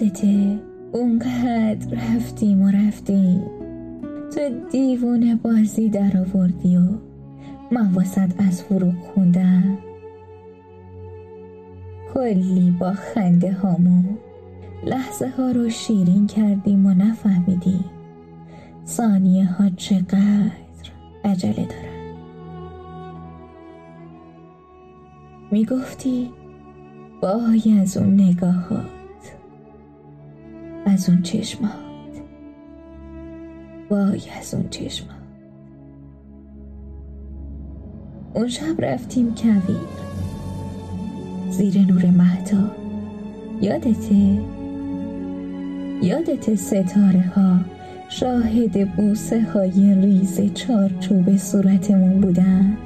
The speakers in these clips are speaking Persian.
یادته اونقدر رفتیم و رفتیم. تو دیوونه بازی در آوردی و من از فروغ خوندم. کلی با خنده هامون لحظه ها رو شیرین کردیم و نفهمیدیم ثانیه ها چقدر عجله دارن. می‌گفتی وای از اون نگاهات از اون چشمات. وای از اون چشمات. اون شب رفتیم کویر. زیر نور مهتا. یادته یادت ستاره ها شاهد بوسه های ریز چارچوب صورتمون بودن؟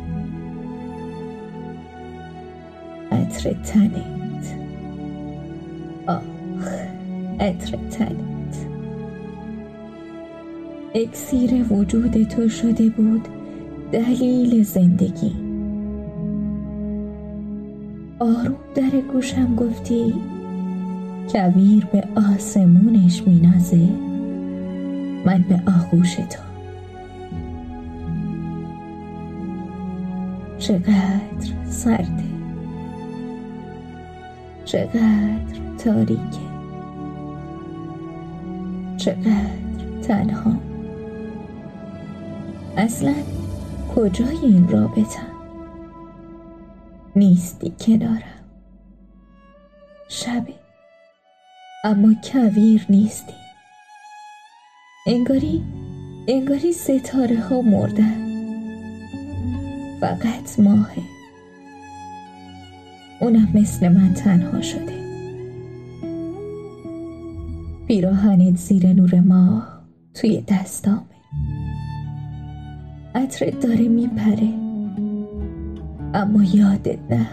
عطر تنت عطر اکسیر وجود تو شده بود دلیل زندگی. آروم در گوشم گفتی کویر به آسمونش مینازه من به آغوش تو. چقدر سرده. چقدر تاریکه. چقدر تنها. اصلا کجای این رابطه؟ نیستی کنارم. شبه اما کویر نیستی. انگاری انگاری ستاره ها مردن فقط ماهه. اونم مثل من تنها شده. پیراهنت زیر نور ماه توی دستامه عطرت داره میپره اما یادت نه.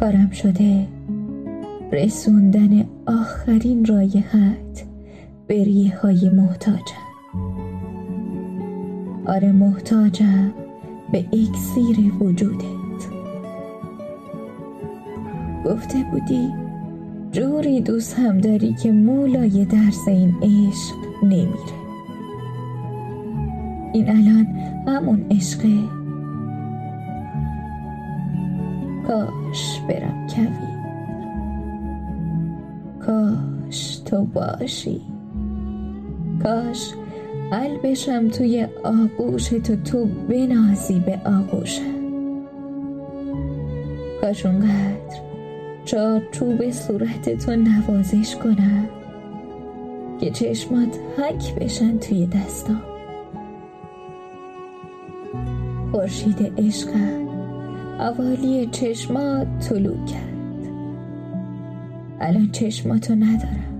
کارم شده رسوندن آخرین رایحت به ریه های محتاجم. آره محتاجم به اکسیر وجودت. گفته بودی جوری دوست هم داری که مولای درس این عشق نمیره. این الان همون عشقه. کاش برم کوی کاش تو باشی. کاش قلبشم توی آغوش تو تو بنازی به آغوشم. کاش اونقدر چارچوب صورت تو نوازش کنم. که چشمات حک بشن توی دستام. خورشید عشقم اوالی چشمات طلوع کرد. الان چشماتو ندارم.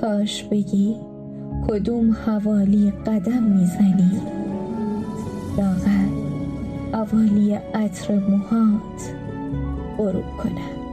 کاش بگی کدوم حوالی قدم می‌زنی. لاغر اوالی عطر موهات. غروب کنم.